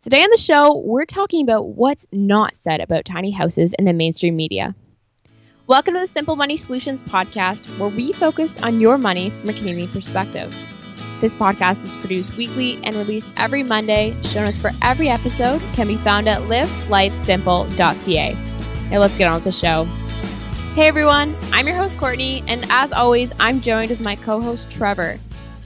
Today on the show, we're talking about what's not said about tiny houses in the mainstream media. Welcome to the Simple Money Solutions podcast, where we focus on your money from a Canadian perspective. This podcast is produced weekly and released every Monday. Show notes for every episode can be found at livelifesimple.ca. Now let's get on with the show. Hey everyone, I'm your host Courtney, and as always, I'm joined with my co host Trevor.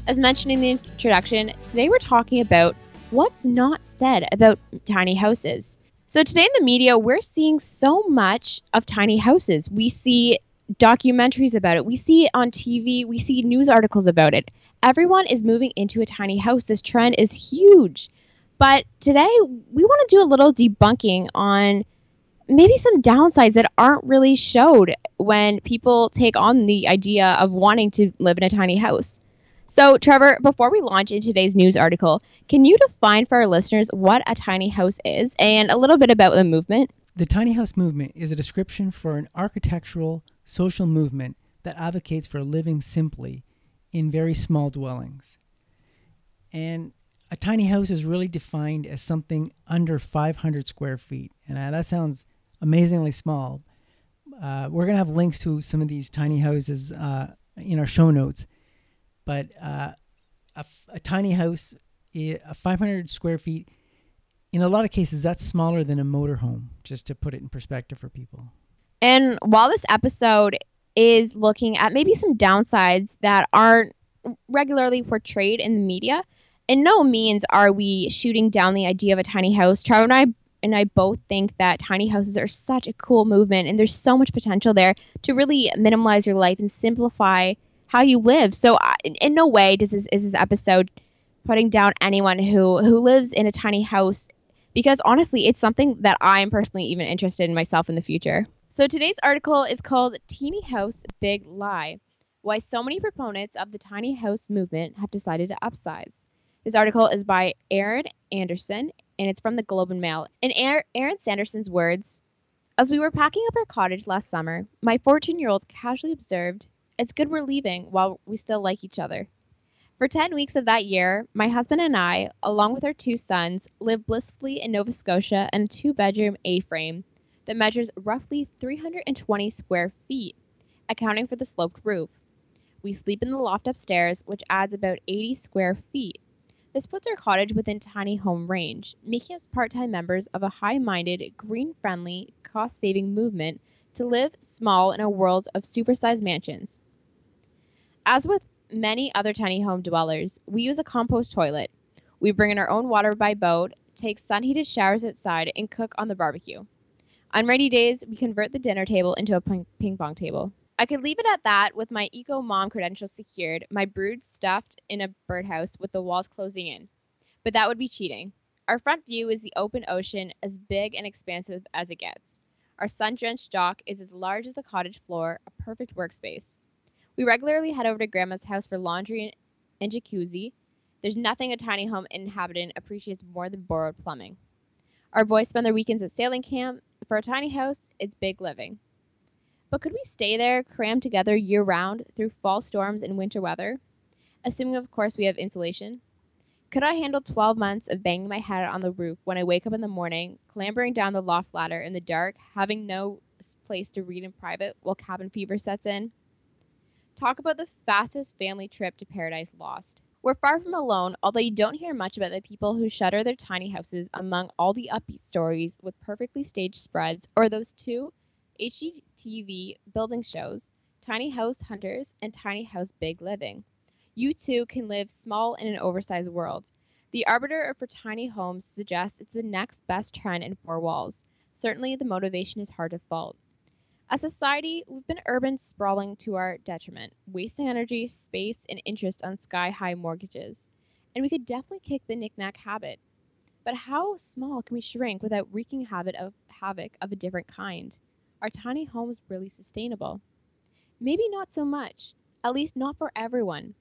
As mentioned in the introduction, today we're talking about what's not said about tiny houses. So, today in the media, we're seeing so much of tiny houses. We see documentaries about it, we see it on TV, we see news articles about it. Everyone is moving into a tiny house. This trend is huge. But today, we want to do a little debunking on maybe some downsides that aren't really showed when people take on the idea of wanting to live in a tiny house. So, Trevor, before we launch into today's news article, can you define for our listeners what a tiny house is and a little bit about the movement? The tiny house movement is a description for an architectural social movement that advocates for living simply in very small dwellings. And a tiny house is really defined as something under 500 square feet. And uh, that sounds amazingly small. Uh, we're going to have links to some of these tiny houses uh, in our show notes. But uh, a, a tiny house, a 500 square feet, in a lot of cases, that's smaller than a motorhome, just to put it in perspective for people. And while this episode is looking at maybe some downsides that aren't regularly portrayed in the media, in no means are we shooting down the idea of a tiny house. Trevor and I and I both think that tiny houses are such a cool movement and there's so much potential there to really minimize your life and simplify how you live. So in, in no way does this is this episode putting down anyone who who lives in a tiny house because honestly, it's something that I'm personally even interested in myself in the future. So today's article is called Teeny House Big Lie Why So Many Proponents of the Tiny House Movement Have Decided to Upsize. This article is by Erin Anderssen and it's from the Globe and Mail. In Erin Anderssen's words, as we were packing up our cottage last summer, my 14 year old casually observed, It's good we're leaving while we still like each other. For 10 weeks of that year, my husband and I, along with our two sons, lived blissfully in Nova Scotia in a two bedroom A frame that measures roughly 320 square feet, accounting for the sloped roof. We sleep in the loft upstairs, which adds about 80 square feet. This puts our cottage within tiny home range, making us part time members of a high minded, green friendly, cost saving movement to live small in a world of supersized mansions. As with many other tiny home dwellers, we use a compost toilet. We bring in our own water by boat, take sun heated showers outside, and cook on the barbecue. On rainy days, we convert the dinner table into a ping pong table. I could leave it at that with my eco mom credentials secured, my brood stuffed in a birdhouse with the walls closing in. But that would be cheating. Our front view is the open ocean, as big and expansive as it gets. Our sun drenched dock is as large as the cottage floor, a perfect workspace. We regularly head over to Grandma's house for laundry and jacuzzi. There's nothing a tiny home inhabitant appreciates more than borrowed plumbing. Our boys spend their weekends at sailing camp, for a tiny house, it's big living. But could we stay there, crammed together year round through fall storms and winter weather? Assuming, of course, we have insulation. Could I handle 12 months of banging my head on the roof when I wake up in the morning, clambering down the loft ladder in the dark, having no place to read in private while cabin fever sets in? Talk about the fastest family trip to Paradise Lost. We're far from alone, although you don't hear much about the people who shutter their tiny houses among all the upbeat stories with perfectly staged spreads, or those two HGTV building shows, Tiny House Hunters and Tiny House Big Living. You too can live small in an oversized world. The arbiter for tiny homes suggests it's the next best trend in four walls. Certainly, the motivation is hard to fault. As society, we've been urban sprawling to our detriment, wasting energy, space, and interest on sky high mortgages. And we could definitely kick the knickknack habit. But how small can we shrink without wreaking havoc of, havoc of a different kind? Are tiny homes really sustainable? Maybe not so much, at least not for everyone.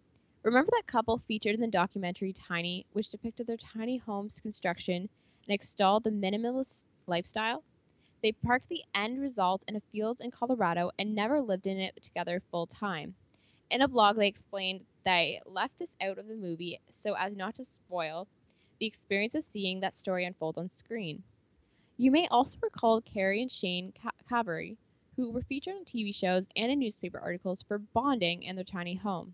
Remember that couple featured in the documentary Tiny, which depicted their tiny home's construction and extolled the minimalist lifestyle? They parked the end result in a field in Colorado and never lived in it together full time. In a blog, they explained they left this out of the movie so as not to spoil the experience of seeing that story unfold on screen. You may also recall Carrie and Shane Carberry, who were featured on TV shows and in newspaper articles for bonding in their tiny home.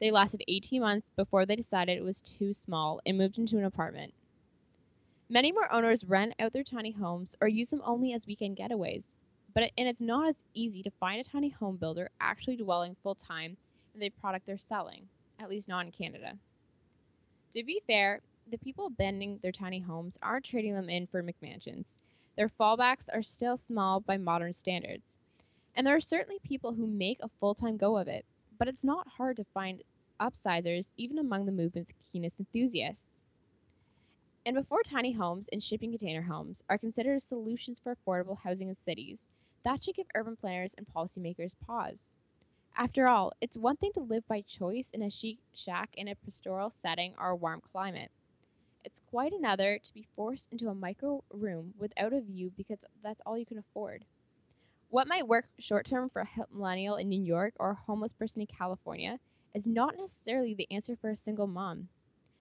They lasted 18 months before they decided it was too small and moved into an apartment. Many more owners rent out their tiny homes or use them only as weekend getaways. But it, and it's not as easy to find a tiny home builder actually dwelling full time in the product they're selling, at least not in Canada. To be fair, the people abandoning their tiny homes aren't trading them in for McMansions. Their fallbacks are still small by modern standards. And there are certainly people who make a full time go of it, but it's not hard to find upsizers even among the movement's keenest enthusiasts. And before tiny homes and shipping container homes are considered solutions for affordable housing in cities, that should give urban planners and policymakers pause. After all, it's one thing to live by choice in a chic shack in a pastoral setting or a warm climate. It's quite another to be forced into a micro room without a view because that's all you can afford. What might work short term for a millennial in New York or a homeless person in California is not necessarily the answer for a single mom.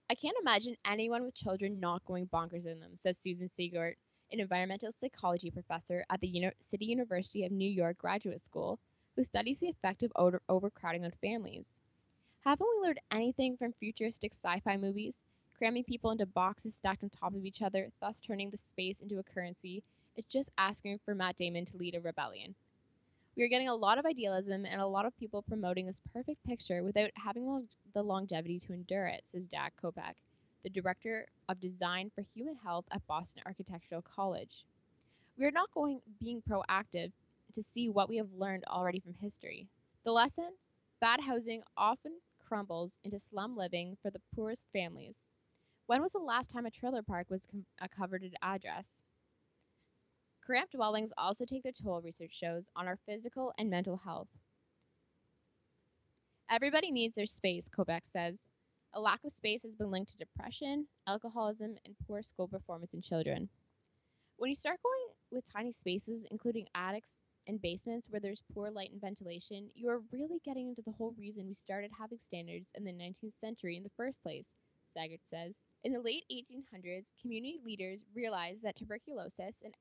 I can't imagine anyone with children not going bonkers in them, says Susan Saegert, an environmental psychology professor at the Uni- City University of New York Graduate School, who studies the effect of over- overcrowding on families. Haven't we learned anything from futuristic sci fi movies? cramming people into boxes stacked on top of each other, thus turning the space into a currency, is just asking for Matt Damon to lead a rebellion. We are getting a lot of idealism and a lot of people promoting this perfect picture without having long- the longevity to endure it, says Dak Kopec, the director of design for human health at Boston Architectural College. We are not going being proactive to see what we have learned already from history. The lesson? Bad housing often crumbles into slum living for the poorest families, when was the last time a trailer park was com- a coveted address? Cramped dwellings also take their toll, research shows, on our physical and mental health. Everybody needs their space, Kopec says. A lack of space has been linked to depression, alcoholism, and poor school performance in children. When you start going with tiny spaces, including attics and basements where there's poor light and ventilation, you are really getting into the whole reason we started having standards in the 19th century in the first place, Saegert says. In the late 1800s, community leaders realized that tuberculosis, an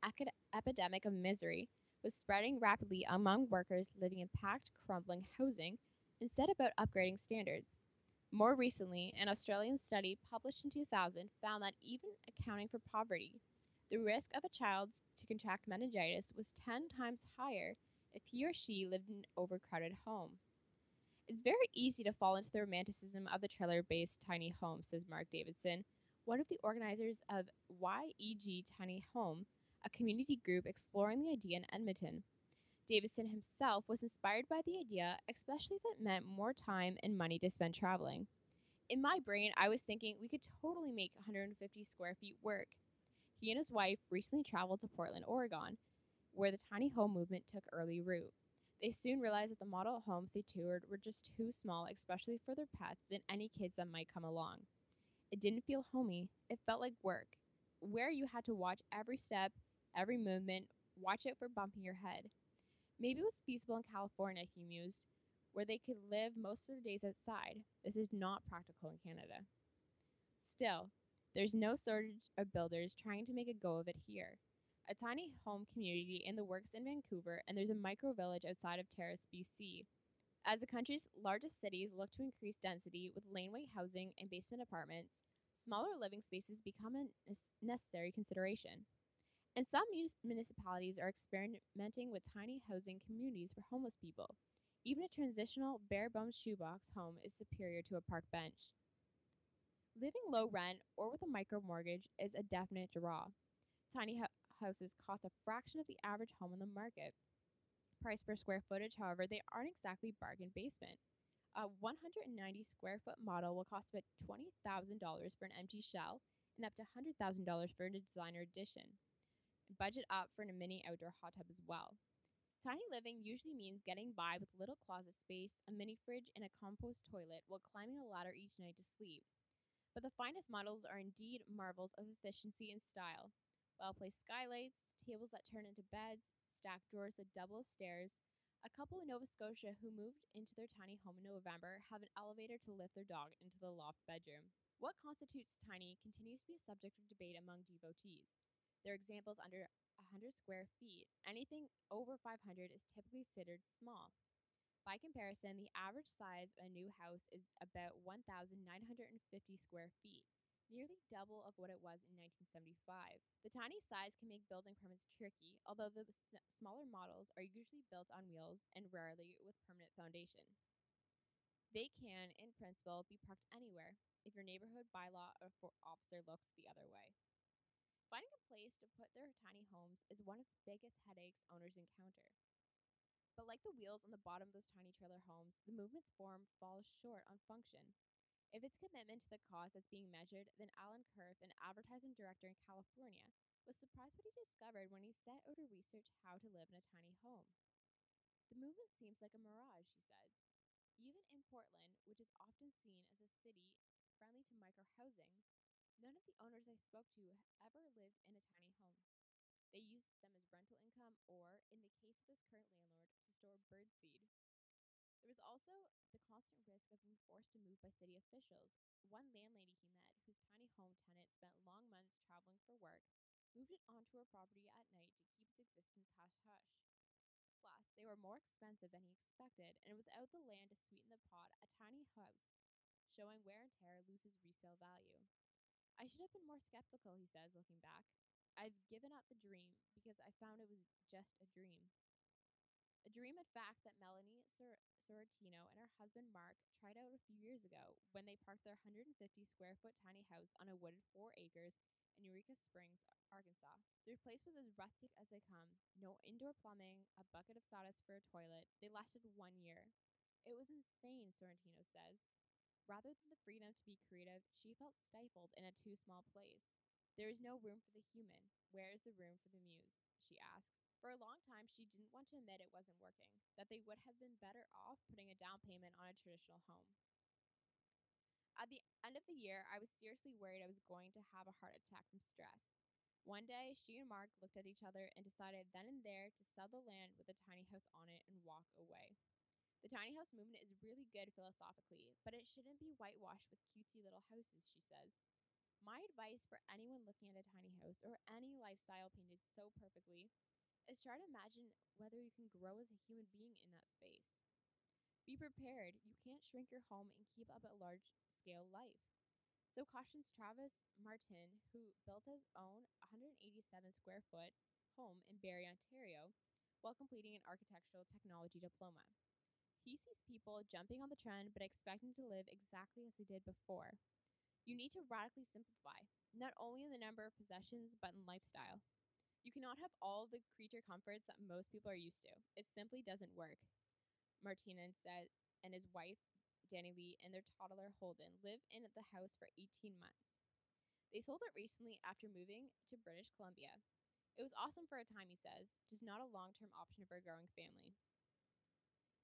epidemic of misery, was spreading rapidly among workers living in packed, crumbling housing and set about upgrading standards. More recently, an Australian study published in 2000 found that even accounting for poverty, the risk of a child to contract meningitis was 10 times higher if he or she lived in an overcrowded home. It's very easy to fall into the romanticism of the trailer based tiny home, says Mark Davidson, one of the organizers of YEG Tiny Home, community group exploring the idea in Edmonton. Davidson himself was inspired by the idea, especially if it meant more time and money to spend traveling. In my brain, I was thinking we could totally make 150 square feet work. He and his wife recently traveled to Portland, Oregon, where the tiny home movement took early root. They soon realized that the model homes they toured were just too small, especially for their pets and any kids that might come along. It didn't feel homey. It felt like work, where you had to watch every step, every movement, watch out for bumping your head. Maybe it was feasible in California, he mused, where they could live most of their days outside. This is not practical in Canada. Still, there's no shortage of builders trying to make a go of it here. A tiny home community in the works in Vancouver, and there's a micro village outside of Terrace, BC, as the country's largest cities look to increase density with laneway housing and basement apartments, smaller living spaces become a necessary consideration. And some municipalities are experimenting with tiny housing communities for homeless people. Even a transitional bare bones shoebox home is superior to a park bench. Living low rent or with a micro mortgage is a definite draw. Tiny houses cost a fraction of the average home on the market. Price per square footage, however, they aren't exactly bargain basement. A 190 square foot model will cost about $20,000 for an empty shell and up to $100,000 for a designer edition. Budget up for a mini outdoor hot tub as well. Tiny living usually means getting by with little closet space, a mini fridge, and a compost toilet while climbing a ladder each night to sleep. But the finest models are indeed marvels of efficiency and style. Well placed skylights, tables that turn into beds, stacked drawers that double as stairs, a couple in Nova Scotia who moved into their tiny home in November have an elevator to lift their dog into the loft bedroom. What constitutes tiny continues to be a subject of debate among devotees. There are examples under 100 square feet. Anything over 500 is typically considered small. By comparison, the average size of a new house is about 1,950 square feet, nearly double of what it was in 1975. The tiny size can make building permits tricky, although the s- smaller models are usually built on wheels and rarely with permanent foundation. They can, in principle, be parked anywhere if your neighborhood bylaw or officer looks the other way. Finding a place to put their tiny homes is one of the biggest headaches owners encounter. But like the wheels on the bottom of those tiny trailer homes, the movement's form falls short on function. If it's commitment to the cause that's being measured, then Alan Kerf, an advertising director in California, was surprised what he discovered when he set out to research how to live in a tiny home. The movement seems like a mirage, he says. Even in Portland, which is often seen as a city friendly to micro housing, none of the owners I spoke to ever lived in a tiny home. They used them as rental income or, in the case of this current landlord, to store bird birdseed. There was also the constant risk of being forced to move by city officials. One landlady he met, whose tiny home tenant spent long months traveling for work, moved it onto her property at night to keep its existence hush hush. Plus, they were more expensive than he expected, and without the land to sweeten the pot, a tiny house showing wear and tear loses resale value. I should have been more skeptical, he says, looking back. I've given up the dream because I found it was just a dream. A dream, in fact, that Melanie Sor- Sorrentino and her husband Mark tried out a few years ago when they parked their 150 square foot tiny house on a wooded four acres in Eureka Springs, Arkansas. Their place was as rustic as they come no indoor plumbing, a bucket of sawdust for a toilet. They lasted one year. It was insane, Sorrentino says. Rather than the freedom to be creative, she felt stifled in a too small place. There is no room for the human. Where is the room for the muse? She asks. For a long time, she didn't want to admit it wasn't working, that they would have been better off putting a down payment on a traditional home. At the end of the year, I was seriously worried I was going to have a heart attack from stress. One day, she and Mark looked at each other and decided then and there to sell the land with a tiny house on it and walk away. The tiny house movement is really good philosophically, but it shouldn't be whitewashed with cutesy little houses, she says. My advice for anyone looking at a tiny house or any lifestyle painted so perfectly is try to imagine whether you can grow as a human being in that space. Be prepared, you can't shrink your home and keep up a large scale life. So cautions Travis Martin, who built his own 187 square foot home in Barrie, Ontario, while completing an architectural technology diploma. He sees people jumping on the trend but expecting to live exactly as they did before. You need to radically simplify, not only in the number of possessions, but in lifestyle. You cannot have all the creature comforts that most people are used to. It simply doesn't work. Martinez said, and his wife, Danny Lee, and their toddler, Holden, lived in the house for 18 months. They sold it recently after moving to British Columbia. It was awesome for a time, he says, just not a long term option for a growing family.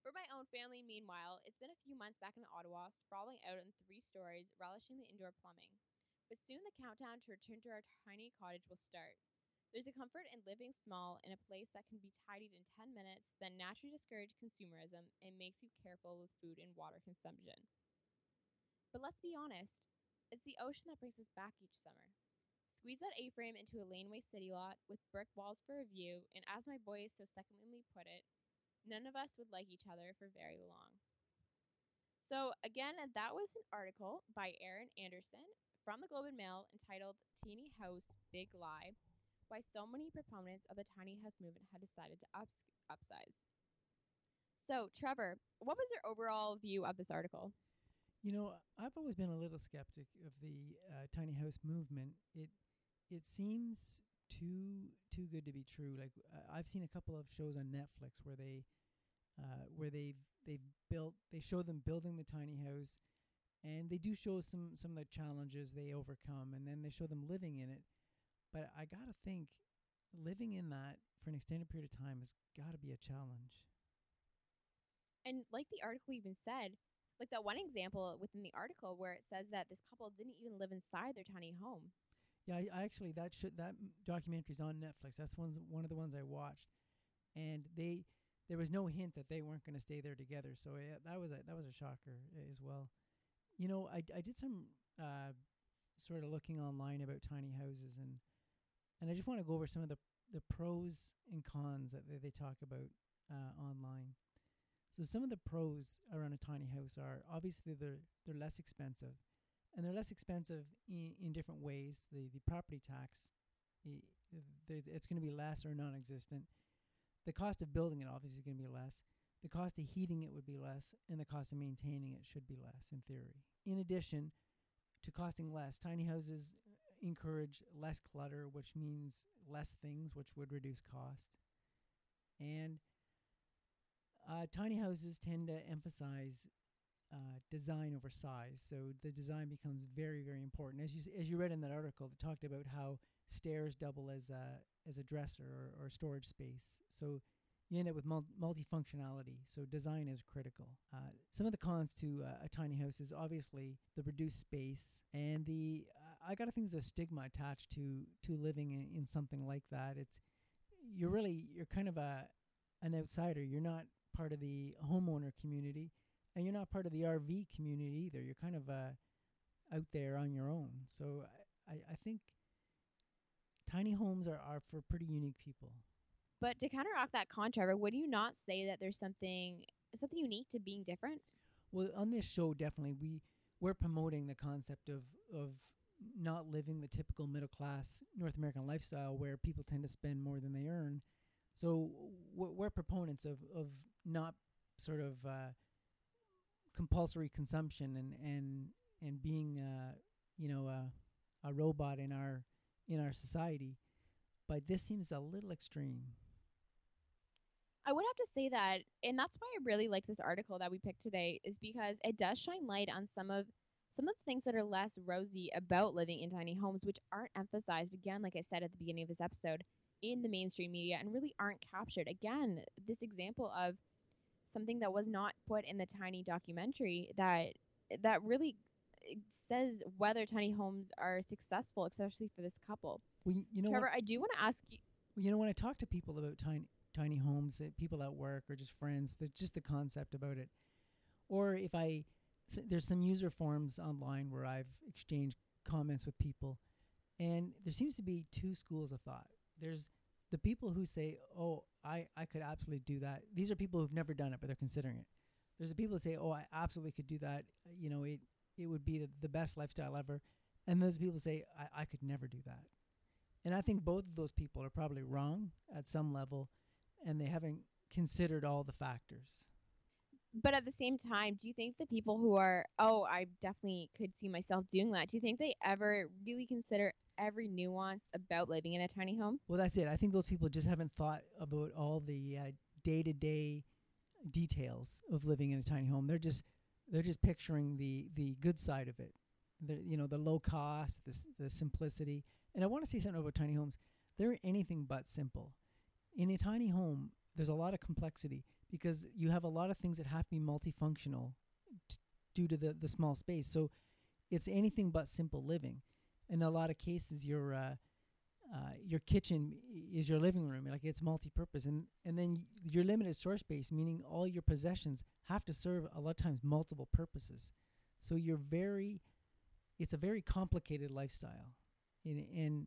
For my own family, meanwhile, it's been a few months back in Ottawa, sprawling out in three stories, relishing the indoor plumbing. But soon the countdown to return to our tiny cottage will start. There's a comfort in living small in a place that can be tidied in 10 minutes that naturally discourages consumerism and makes you careful with food and water consumption. But let's be honest, it's the ocean that brings us back each summer. Squeeze that A-frame into a laneway city lot with brick walls for a view, and as my boys so secondly put it, none of us would like each other for very long. So again, that was an article by Erin Anderssen from the Globe and Mail entitled Teeny House Big Lie Why So Many Proponents of the Tiny House Movement Had Decided to ups- Upsize. So, Trevor, what was your overall view of this article? You know, I've always been a little skeptic of the uh, tiny house movement. It it seems too too good to be true. Like uh, I've seen a couple of shows on Netflix where they uh, where they've they've built they show them building the tiny house, and they do show some some of the challenges they overcome, and then they show them living in it. But I gotta think, living in that for an extended period of time has got to be a challenge. And like the article even said, like that one example within the article where it says that this couple didn't even live inside their tiny home. Yeah, I, I actually that should that documentary's on Netflix. That's one one of the ones I watched, and they there was no hint that they weren't going to stay there together. So yeah, that was a that was a shocker as well. You know, I, I did some uh, sort of looking online about tiny houses, and and I just want to go over some of the the pros and cons that they, they talk about uh, online. So some of the pros around a tiny house are obviously they're they're less expensive, and they're less expensive in, in different ways. The the property tax, it's going to be less or non-existent. The cost of building it obviously is going to be less. The cost of heating it would be less, and the cost of maintaining it should be less in theory. In addition to costing less, tiny houses encourage less clutter, which means less things, which would reduce cost. And uh, tiny houses tend to emphasize uh, design over size, so the design becomes very, very important. As you as you read in that article, that talked about how stairs double as a as a dresser or, or storage space. So you end up with mul- multifunctionality. So design is critical. Uh, some of the cons to uh, a tiny house is obviously the reduced space and the. Uh, I gotta think there's a stigma attached to to living in, in something like that. It's you're really you're kind of a an outsider. You're not part of the homeowner community, and you're not part of the RV community either. You're kind of uh, out there on your own. So I, I, I think tiny homes are, are for pretty unique people. But to counteract that con, Trevor, would you not say that there's something something unique to being different? Well, on this show, definitely we we're promoting the concept of of not living the typical middle class North American lifestyle where people tend to spend more than they earn. So we're, we're proponents of of not sort of uh, compulsory consumption and and and being uh, you know a a robot in our in our society. But this seems a little extreme. I would have to say that, and that's why I really like this article that we picked today, is because it does shine light on some of some of the things that are less rosy about living in tiny homes, which aren't emphasized again, like I said at the beginning of this episode, in the mainstream media, and really aren't captured. Again, this example of something that was not put in the tiny documentary that that really says whether tiny homes are successful, especially for this couple. Well, you know Trevor, what? I do want to ask you. Well, you know when I talk to people about tiny tiny homes, uh, people at work or just friends, there's just the concept about it. Or if I s there's some user forums online where I've exchanged comments with people, and there seems to be two schools of thought. There's the people who say, "Oh, I I could absolutely do that." These are people who've never done it, but they're considering it. There's the people who say, "Oh, I absolutely could do that." Uh, You know, it it would be the, the best lifestyle ever. And those people say, I, "I could never do that." And I think both of those people are probably wrong at some level, and they haven't considered all the factors. But at the same time, do you think the people who are, oh, I definitely could see myself doing that, do you think they ever really consider every nuance about living in a tiny home? Well, that's it. I think those people just haven't thought about all the day to day details of living in a tiny home. They're just they're just picturing the the good side of it. The you know the low cost, the the simplicity. And I want to say something about tiny homes. They're anything but simple. In a tiny home, there's a lot of complexity because you have a lot of things that have to be multifunctional t- due to the the small space. So it's anything but simple living. In a lot of cases, your uh, uh, your kitchen is your living room, like it's multi-purpose, and and then y- your limited source space, meaning all your possessions have to serve a lot of times multiple purposes. So you're very, it's a very complicated lifestyle, and, and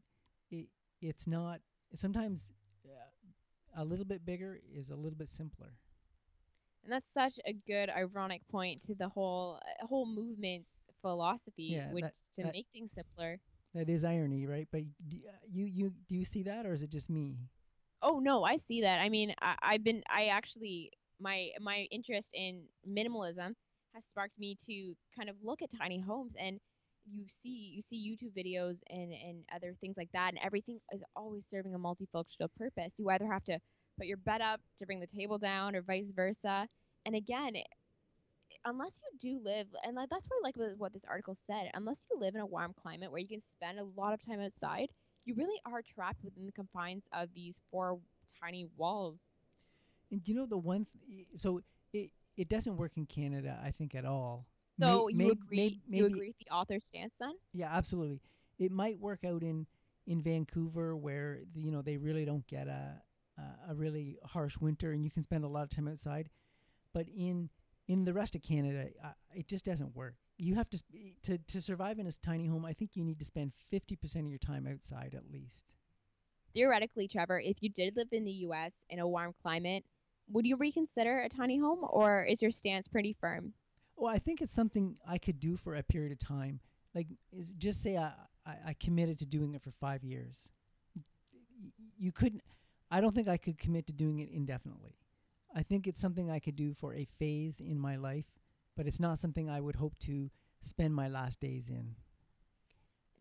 it it's not sometimes uh, a little bit bigger is a little bit simpler. And that's such a good ironic point to the whole uh, whole movement's philosophy, Yeah, which that- to that- make things simpler. That is irony, right? But d- uh, you you do you see that, or is it just me? Oh no, I see that. I mean, I, I've been, I actually, my my interest in minimalism has sparked me to kind of look at tiny homes, and you see, you see YouTube videos and and other things like that, and everything is always serving a multifunctional purpose. You either have to put your bed up to bring the table down, or vice versa. And again, unless you do live, and that's what I like what, this article said. Unless you live in a warm climate where you can spend a lot of time outside, you really are trapped within the confines of these four tiny walls. And you know the one? Th- so it it doesn't work in Canada, I think, at all. So May- you may- agree? may- you agree with the author's stance then? Yeah, absolutely. It might work out in in Vancouver where you know they really don't get a a really harsh winter and you can spend a lot of time outside. But in in the rest of Canada, uh, it just doesn't work. you have to to to survive in a tiny home. I think you need to spend fifty percent of your time outside at least. Theoretically, Trevor, if you did live in the U.S. in a warm climate, would you reconsider a tiny home, or is your stance pretty firm? Well, I think it's something I could do for a period of time. Like, is just say I, I, I committed to doing it for five years. You couldn't. I don't think I could commit to doing it indefinitely. I think it's something I could do for a phase in my life, but it's not something I would hope to spend my last days in.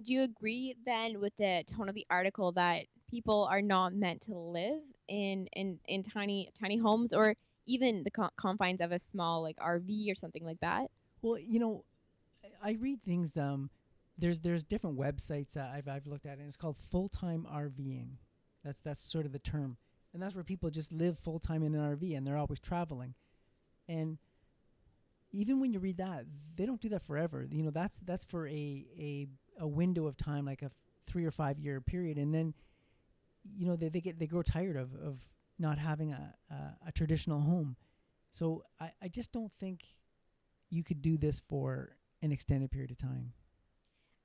Do you agree then with the tone of the article that people are not meant to live in in, in tiny tiny homes or even the confines of a small like RV or something like that? Well, you know, I read things. Um, there's there's different websites that I've I've looked at, and it's called full time RVing. That's that's sort of the term, and that's where people just live full time in an RV, and they're always traveling. And even when you read that, they don't do that forever. You know, that's that's for a a a window of time, like a f- three or five year period, and then you know they, they get they grow tired of of not having a a, a traditional home. So I I just don't think you could do this for an extended period of time.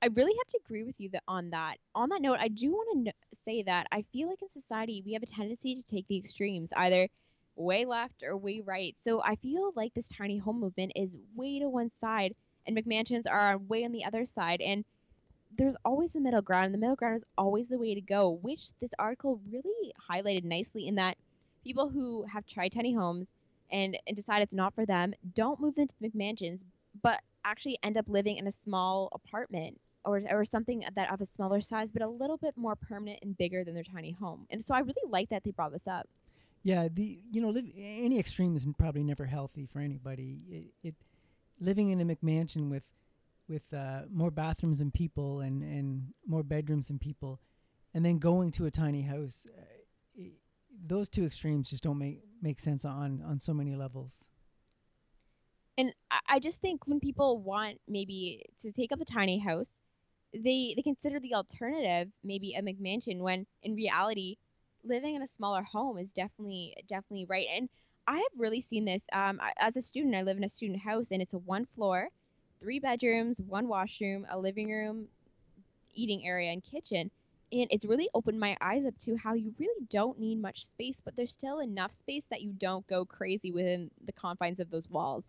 I really have to agree with you that on that. On that note, I do want to say that I feel like in society we have a tendency to take the extremes, either way left or way right. So I feel like this tiny home movement is way to one side, and McMansions are way on the other side. And there's always the middle ground, and the middle ground is always the way to go, which this article really highlighted nicely in that people who have tried tiny homes and, and decide it's not for them don't move into McMansions, but actually end up living in a small apartment or, or something that of a smaller size, but a little bit more permanent and bigger than their tiny home. And so I really like that they brought this up. Yeah, the you know live, any extreme is probably never healthy for anybody. It, it living in a McMansion with with uh, more bathrooms and people and and more bedrooms and people, and then going to a tiny house. Uh, it, those two extremes just don't make make sense on on so many levels. And I just think when people want maybe to take up the tiny house, they they consider the alternative maybe a McMansion when in reality living in a smaller home is definitely definitely right. And I have really seen this um, as a student. I live in a student house and it's a one floor, three bedrooms, one washroom, a living room, eating area, and kitchen. And it's really opened my eyes up to how you really don't need much space, but there's still enough space that you don't go crazy within the confines of those walls.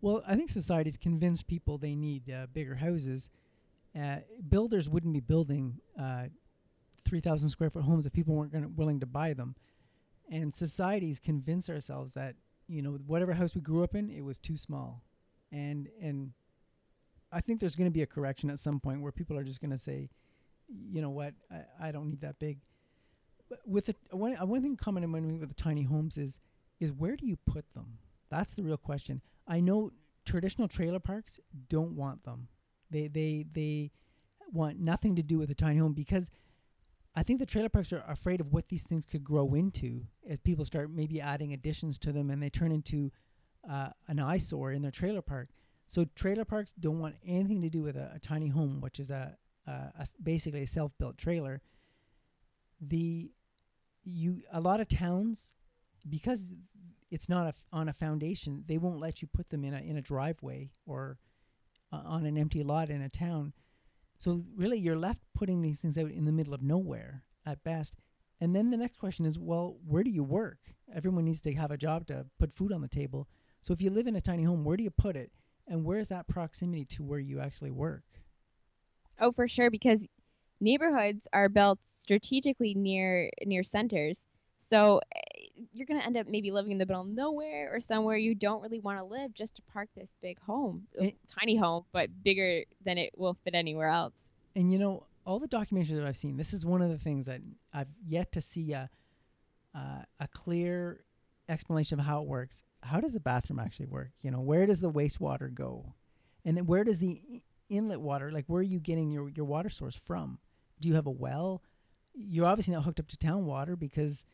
Well, I think society's convinced people they need uh, bigger houses. Uh, builders wouldn't be building uh, 3,000 square foot homes if people weren't gonna, willing to buy them. And societies convince ourselves that, you know, whatever house we grew up in, it was too small. And, and I think there's going to be a correction at some point where people are just going to say, you know what, I, I don't need that big. But with the, one, one thing common in mind with the tiny homes is, is where do you put them? That's the real question. I know traditional trailer parks don't want them. They they they want nothing to do with a tiny home because I think the trailer parks are afraid of what these things could grow into as people start maybe adding additions to them and they turn into uh, an eyesore in their trailer park. So trailer parks don't want anything to do with a, a tiny home, which is a, a, a basically a self-built trailer. The you a lot of towns because it's not on a foundation, they won't let you put them in a in a driveway or uh, on an empty lot in a town. So really, you're left putting these things out in the middle of nowhere at best. And then the next question is, well, where do you work? Everyone needs to have a job to put food on the table. So if you live in a tiny home, where do you put it? And where is that proximity to where you actually work? Oh, for sure, because neighborhoods are built strategically near near centers. So you're going to end up maybe living in the middle of nowhere or somewhere you don't really want to live just to park this big home, it, tiny home, but bigger than it will fit anywhere else. And you know, all the documentaries that I've seen, this is one of the things that I've yet to see a, uh, a clear explanation of how it works. How does the bathroom actually work? You know, where does the wastewater go? And then where does the inlet water, like where are you getting your, your water source from? Do you have a well? You're obviously not hooked up to town water because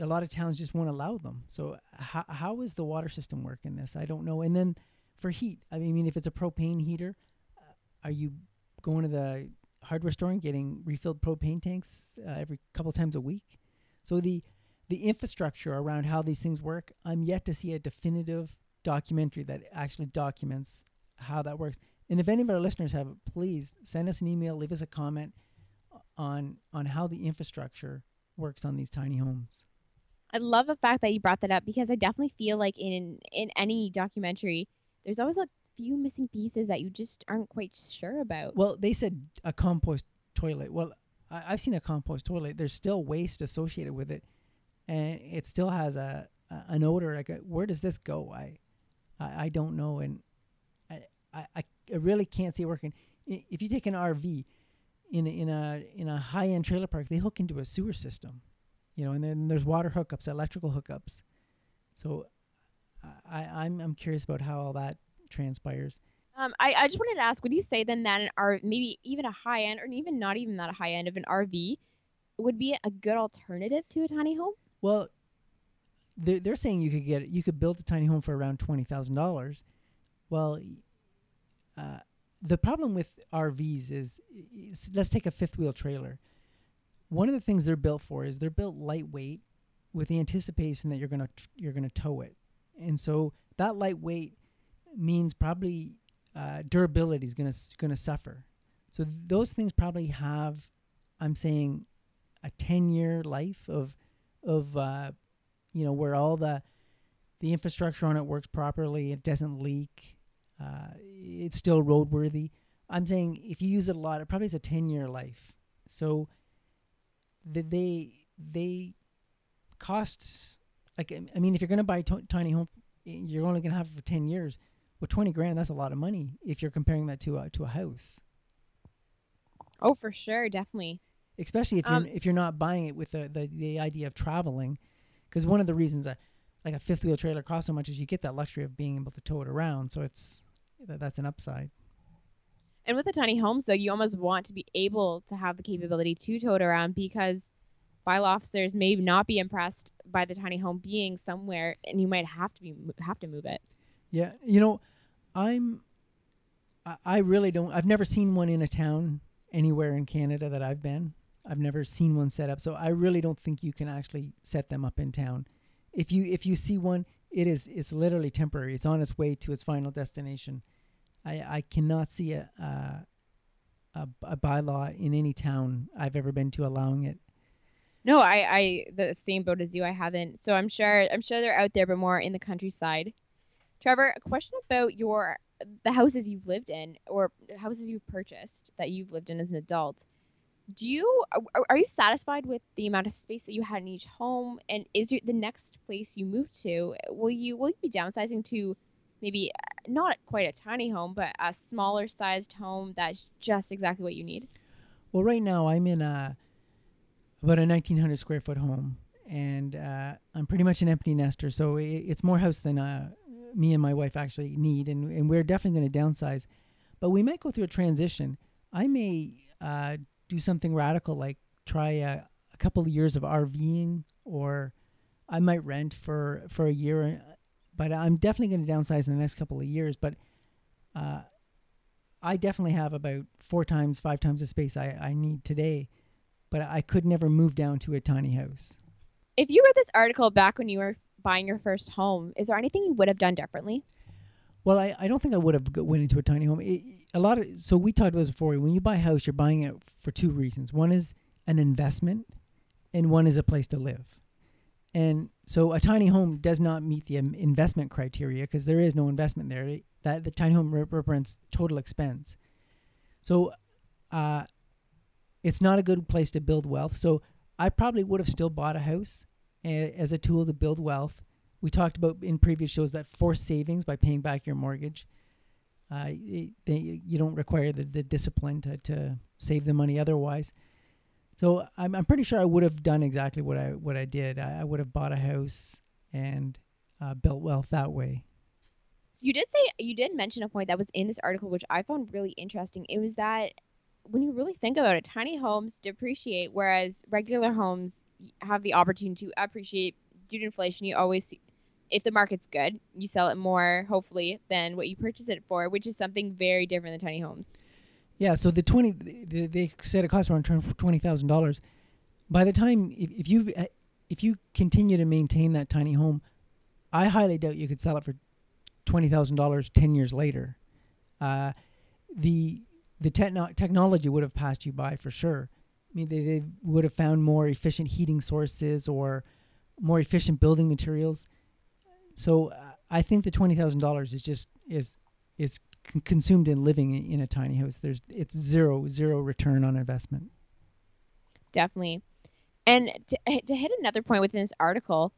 a lot of towns just won't allow them. So how how is the water system work in this? I don't know. And then for heat, I mean, if it's a propane heater, uh, are you going to the hardware store and getting refilled propane tanks uh, every couple times a week? So the the infrastructure around how these things work, I'm yet to see a definitive documentary that actually documents how that works. And if any of our listeners have please send us an email, leave us a comment on on how the infrastructure works on these tiny homes. I love the fact that you brought that up because I definitely feel like in in any documentary, there's always a few missing pieces that you just aren't quite sure about. Well, they said a compost toilet. Well, I, have seen a compost toilet. There's still waste associated with it, and it still has a, a an odor. Like, where does this go? I, I, I don't know, and I, I, I really can't see it working. If you take an RV in a, in a in a high end trailer park, they hook into a sewer system you know, and then there's water hookups, electrical hookups. So I, I'm I'm curious about how all that transpires. Um, I, I just wanted to ask, would you say then that an R maybe even a high end or even not even that a high end of an RV would be a good alternative to a tiny home? Well, they're, they're saying you could get you could build a tiny home for around twenty thousand dollars. Well, uh, the problem with RVs is, is let's take a fifth wheel trailer. One of the things they're built for is they're built lightweight with the anticipation that you're gonna tr- you're gonna tow it, and so that lightweight means probably uh, durability is gonna gonna suffer. So those things probably have, I'm saying, a 10 year life of of uh, you know where all the the infrastructure on it works properly, it doesn't leak, uh, it's still roadworthy. I'm saying if you use it a lot, it probably has a 10 year life. So they they cost like I mean, if you're gonna buy a t- tiny home, you're only gonna have it for ten years. With twenty grand, that's a lot of money if you're comparing that to a to a house. Oh, for sure, definitely. Especially if um, you're if you're not buying it with the the, the idea of traveling, because one of the reasons that like a fifth wheel trailer costs so much is you get that luxury of being able to tow it around. So it's that's an upside. And with the tiny homes, though, you almost want to be able to have the capability to tow it around because bylaw officers may not be impressed by the tiny home being somewhere, and you might have to be have to move it. Yeah, you know, I'm. I really don't. I've never seen one in a town anywhere in Canada that I've been. I've never seen one set up, so I really don't think you can actually set them up in town. If you if you see one, it is it's literally temporary. It's on its way to its final destination. I, I cannot see a, a, a bylaw in any town I've ever been to allowing it. No, I, I the same boat as you. I haven't. So I'm sure I'm sure they're out there, but more in the countryside. Trevor, a question about your the houses you've lived in or houses you've purchased that you've lived in as an adult. Do you are, are you satisfied with the amount of space that you had in each home? And is your, the next place you move to will you will you be downsizing to maybe uh, not quite a tiny home, but a smaller sized home that's just exactly what you need? Well, right now I'm in a about a 1900 square foot home, and uh, I'm pretty much an empty nester, so it, it's more house than uh, me and my wife actually need, and, and we're definitely going to downsize. But we might go through a transition. I may uh, do something radical, like try a, a couple of years of RVing, or I might rent for for a year but I'm definitely going to downsize in the next couple of years. But uh, I definitely have about four times, five times the space I, I need today. But I could never move down to a tiny house. If you read this article back when you were buying your first home, is there anything you would have done differently? Well, I, I don't think I would have went into a tiny home. It, a lot of so we talked about this before. When you buy a house, you're buying it for two reasons. One is an investment, and one is a place to live. And so a tiny home does not meet the investment criteria because there is no investment there. That the tiny home represents total expense. So uh, it's not a good place to build wealth. So I probably would have still bought a house a, as a tool to build wealth. We talked about in previous shows that forced savings by paying back your mortgage. Uh, it, they, you don't require the, the discipline to, to save the money otherwise. So I'm I'm pretty sure I would have done exactly what I what I did. I, I would have bought a house and uh, built wealth that way. So you did say you did mention a point that was in this article, which I found really interesting. It was that when you really think about it, tiny homes depreciate, whereas regular homes have the opportunity to appreciate due to inflation. You always see, if the market's good, you sell it more, hopefully, than what you purchase it for, which is something very different than tiny homes. Yeah, so the twenty they, they said it costs around twenty thousand dollars. By the time if, if you uh, if you continue to maintain that tiny home, I highly doubt you could sell it for twenty thousand dollars ten years later. uh, the the techno- technology would have passed you by for sure. I mean, they, they would have found more efficient heating sources or more efficient building materials. So uh, I think the twenty thousand dollars is just is is consumed in living in, in a tiny house. There's it's zero zero return on investment. Definitely. And to, to hit another point within this article,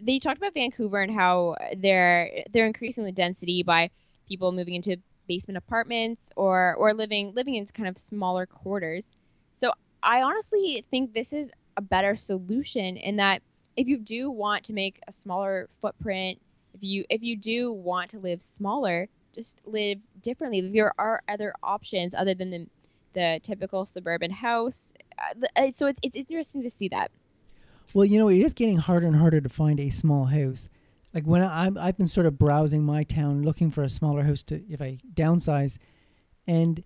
they talked about Vancouver and how they're they're increasing the density by people moving into basement apartments or or living living in kind of smaller quarters. So I honestly think this is a better solution in that if you do want to make a smaller footprint, if you if you do want to live smaller, just live differently. There are other options other than the the typical suburban house. Uh, so it's it's interesting to see that. Well, you know, it is getting harder and harder to find a small house. Like when I'm, I've been sort of browsing my town, looking for a smaller house to if I downsize, and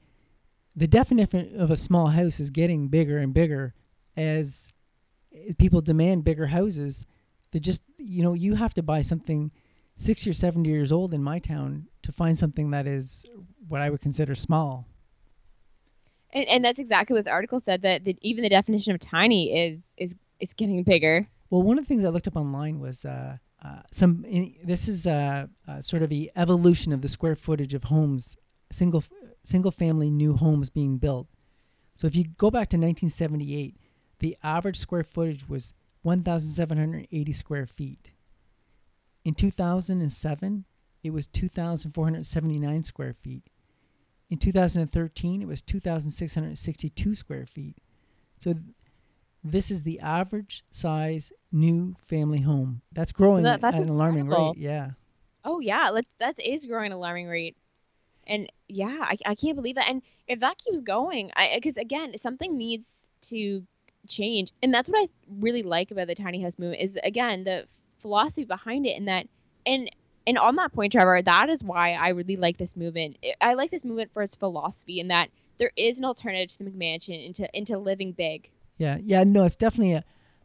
the definition of a small house is getting bigger and bigger as people demand bigger houses. They just, you know, you have to buy something sixty or seventy years old in my town to find something that is what I would consider small. And, and that's exactly what this article said that, that even the definition of tiny is is is getting bigger. Well, one of the things I looked up online was uh, uh, some. In, this is uh, uh, sort of the evolution of the square footage of homes, single single family new homes being built. So if you go back to 1978, the average square footage was 1,780 square feet. In 2007, it was 2,479 square feet. In 2013, it was 2,662 square feet. So th- this is the average size new family home. That's growing That- that's at an alarming incredible. rate. Yeah. Oh yeah, let's that is growing at an alarming rate, and yeah, I, I can't believe that. And if that keeps going, because again, something needs to change, and that's what I really like about the tiny house movement is again the philosophy behind it, and that and and on that point, Trevor, that is why I really like this movement. I- like this movement for its philosophy, and that there is an alternative to the McMansion into into living big. Yeah, yeah, no, it's definitely a,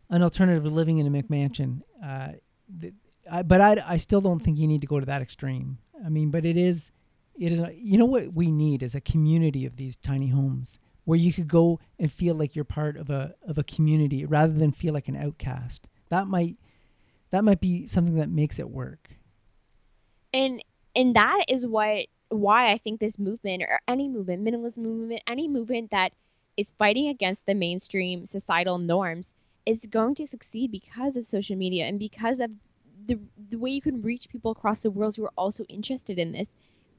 an alternative to living in a McMansion. Uh, I, but I, I still don't think you need to go to that extreme. I mean, but it is, it is. You know what we need is a community of these tiny homes where you could go and feel like you're part of a of a community rather than feel like an outcast. That might, that might be something that makes it work. and and that is what why I think this movement or any movement, minimalism movement, any movement that is fighting against the mainstream societal norms is going to succeed because of social media and because of the the way you can reach people across the world who are also interested in this.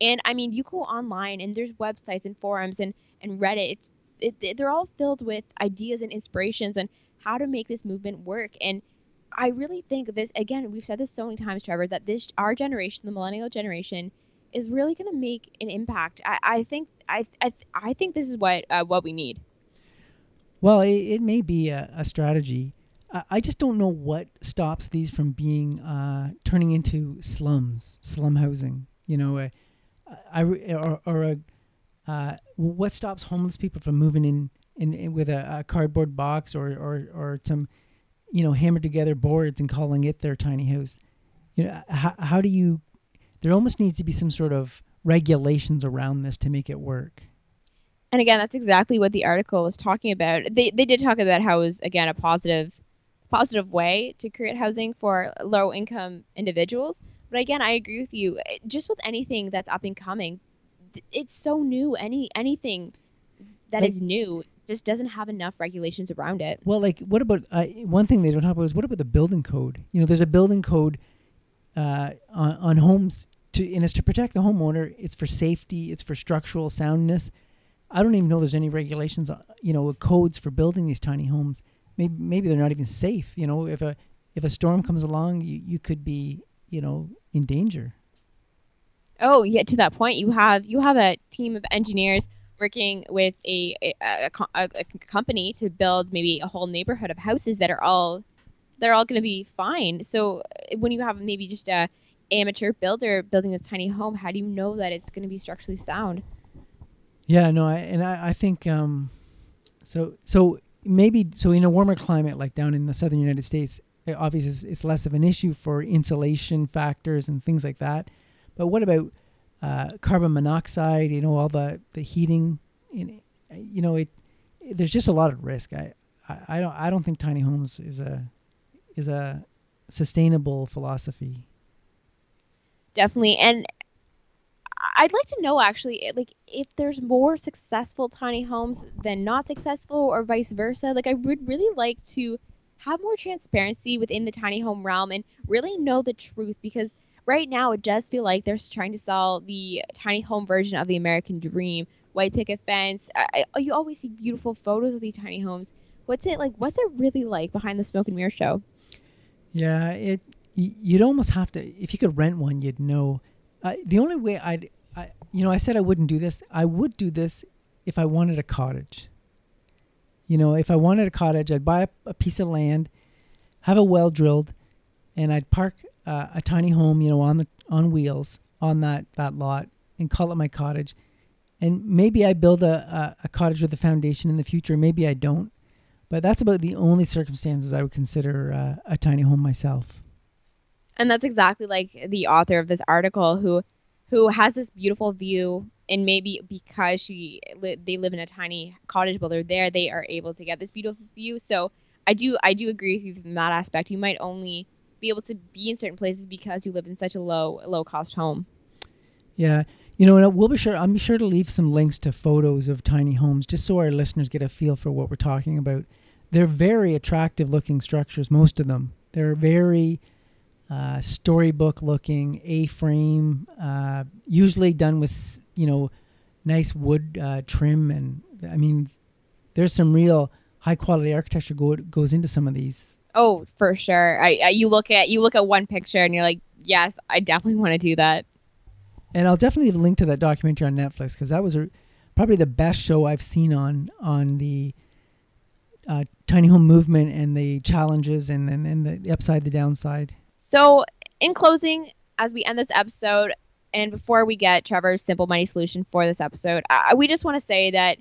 And I mean, you go online and there's websites and forums and and Reddit. It's it, they're all filled with ideas and inspirations on how to make this movement work. And I really think this again. We've said this so many times, Trevor, that this our generation, the millennial generation, is really going to make an impact. I, I think I, I I think this is what uh, what we need. Well, it, it may be a, a strategy. I, I just don't know what stops these from being uh, turning into slums, slum housing. You know, I or, or a uh, what stops homeless people from moving in, in, in with a, a cardboard box or, or or some you know hammered together boards and calling it their tiny house. You know, how how do you? There almost needs to be some sort of regulations around this to make it work. And again, that's exactly what the article was talking about. They they did talk about how it was again a positive positive way to create housing for low income individuals. But again, I agree with you. Just with anything that's up and coming, it's so new. Any anything that Like- is new just doesn't have enough regulations around it. Well, like, what about uh, one thing they don't talk about is what about the building code? You know, there's a building code uh, on, on homes to, and it's to protect the homeowner. It's for safety. It's for structural soundness. I don't even know there's any regulations, uh, you know, codes for building these tiny homes. Maybe maybe they're not even safe. You know, if a if a storm comes along, you, you could be, you know, in danger. Oh, yeah. To that point, you have you have a team of engineers working with a a, a, a, company to build maybe a whole neighborhood of houses that are all they're all going to be fine. So uh, when you have maybe just a amateur builder building this tiny home, how do you know that it's going to be structurally sound? Yeah, no, I, and I, I think um, so. So maybe so in a warmer climate like down in the southern United States, uh, obviously it's, it's less of an issue for insulation factors and things like that. But what about uh, carbon monoxide. You know, all the the heating. In, you know, it, There's just a lot of risk. I, I, I don't. I don't think tiny homes is a is a sustainable philosophy. Definitely, and I'd like to know actually, like, if there's more successful tiny homes than not successful, or vice versa. Like, I would really like to have more transparency within the tiny home realm and really know the truth because right now it does feel like they're trying to sell the tiny home version of the American dream. White picket fence. I, I, you always see beautiful photos of these tiny homes. What's it like? What's it really like behind the smoke and mirror show? Yeah, it. You'd almost have to. If you could rent one, you'd know. Uh, the only way I'd, I, you know, I said I wouldn't do this. I would do this if I wanted a cottage. You know, if I wanted a cottage, I'd buy a, a piece of land, have a well drilled, and I'd park uh, a tiny home, you know, on the on wheels on that that lot and call it my cottage. And maybe I build a, a, a cottage with a foundation in the future. Maybe I don't. But that's about the only circumstances I would consider uh, a tiny home myself. And that's exactly like the author of this article who who has this beautiful view and maybe because she they live in a tiny cottage while they're there they are able to get this beautiful view so i do i do agree with you from that aspect you might only be able to be in certain places because you live in such a low low cost home. Yeah. You know we'll be sure i'll be sure to leave some links to photos of tiny homes just so our listeners get a feel for what we're talking about. They're very attractive looking structures most of them. They're very uh, storybook looking A-frame, uh, usually done with you know nice wood uh, trim, and I mean, there's some real high quality architecture go, goes into some of these. Oh, for sure. I, I, you look at you look at one picture and you're like, yes, I definitely want to do that. And I'll definitely link to that documentary on Netflix because that was a, probably the best show I've seen on on the uh, tiny home movement and the challenges and and, and the upside, the downside. So, in closing, as we end this episode, and before we get Trevor's simple money solution for this episode, I, we just want to say that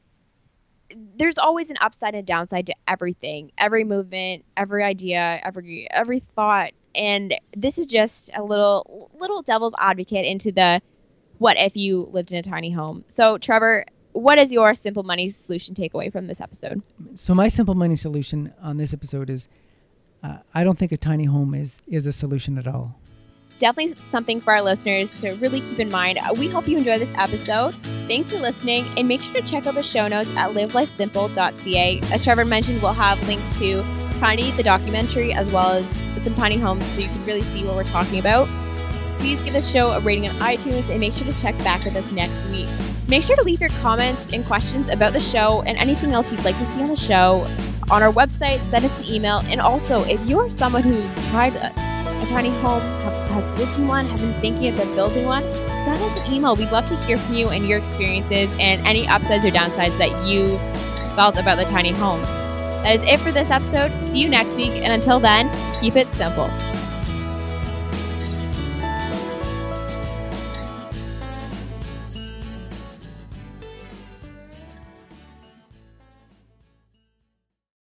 there's always an upside and downside to everything, every movement, every idea, every every thought, and this is just a little little devil's advocate into the what if you lived in a tiny home. So, Trevor, what is your simple money solution takeaway from this episode? So, my simple money solution on this episode is uh, I don't think a tiny home is is a solution at all. Definitely something for our listeners to really keep in mind. Uh, we hope you enjoy this episode. Thanks for listening, and make sure to check out the show notes at livelifesimple.ca. As Trevor mentioned, we'll have links to Tiny, the documentary, as well as some tiny homes so you can really see what we're talking about. Please give this show a rating on iTunes and make sure to check back with us next week. Make sure to leave your comments and questions about the show and anything else you'd like to see on the show on our website, send us an email. And also, if you're someone who's tried a, a tiny home, have, lived in one, have been thinking of building one, send us an email. We'd love to hear from you and your experiences and any upsides or downsides that you felt about the tiny home. That is it for this episode. See you next week. And until then, keep it simple.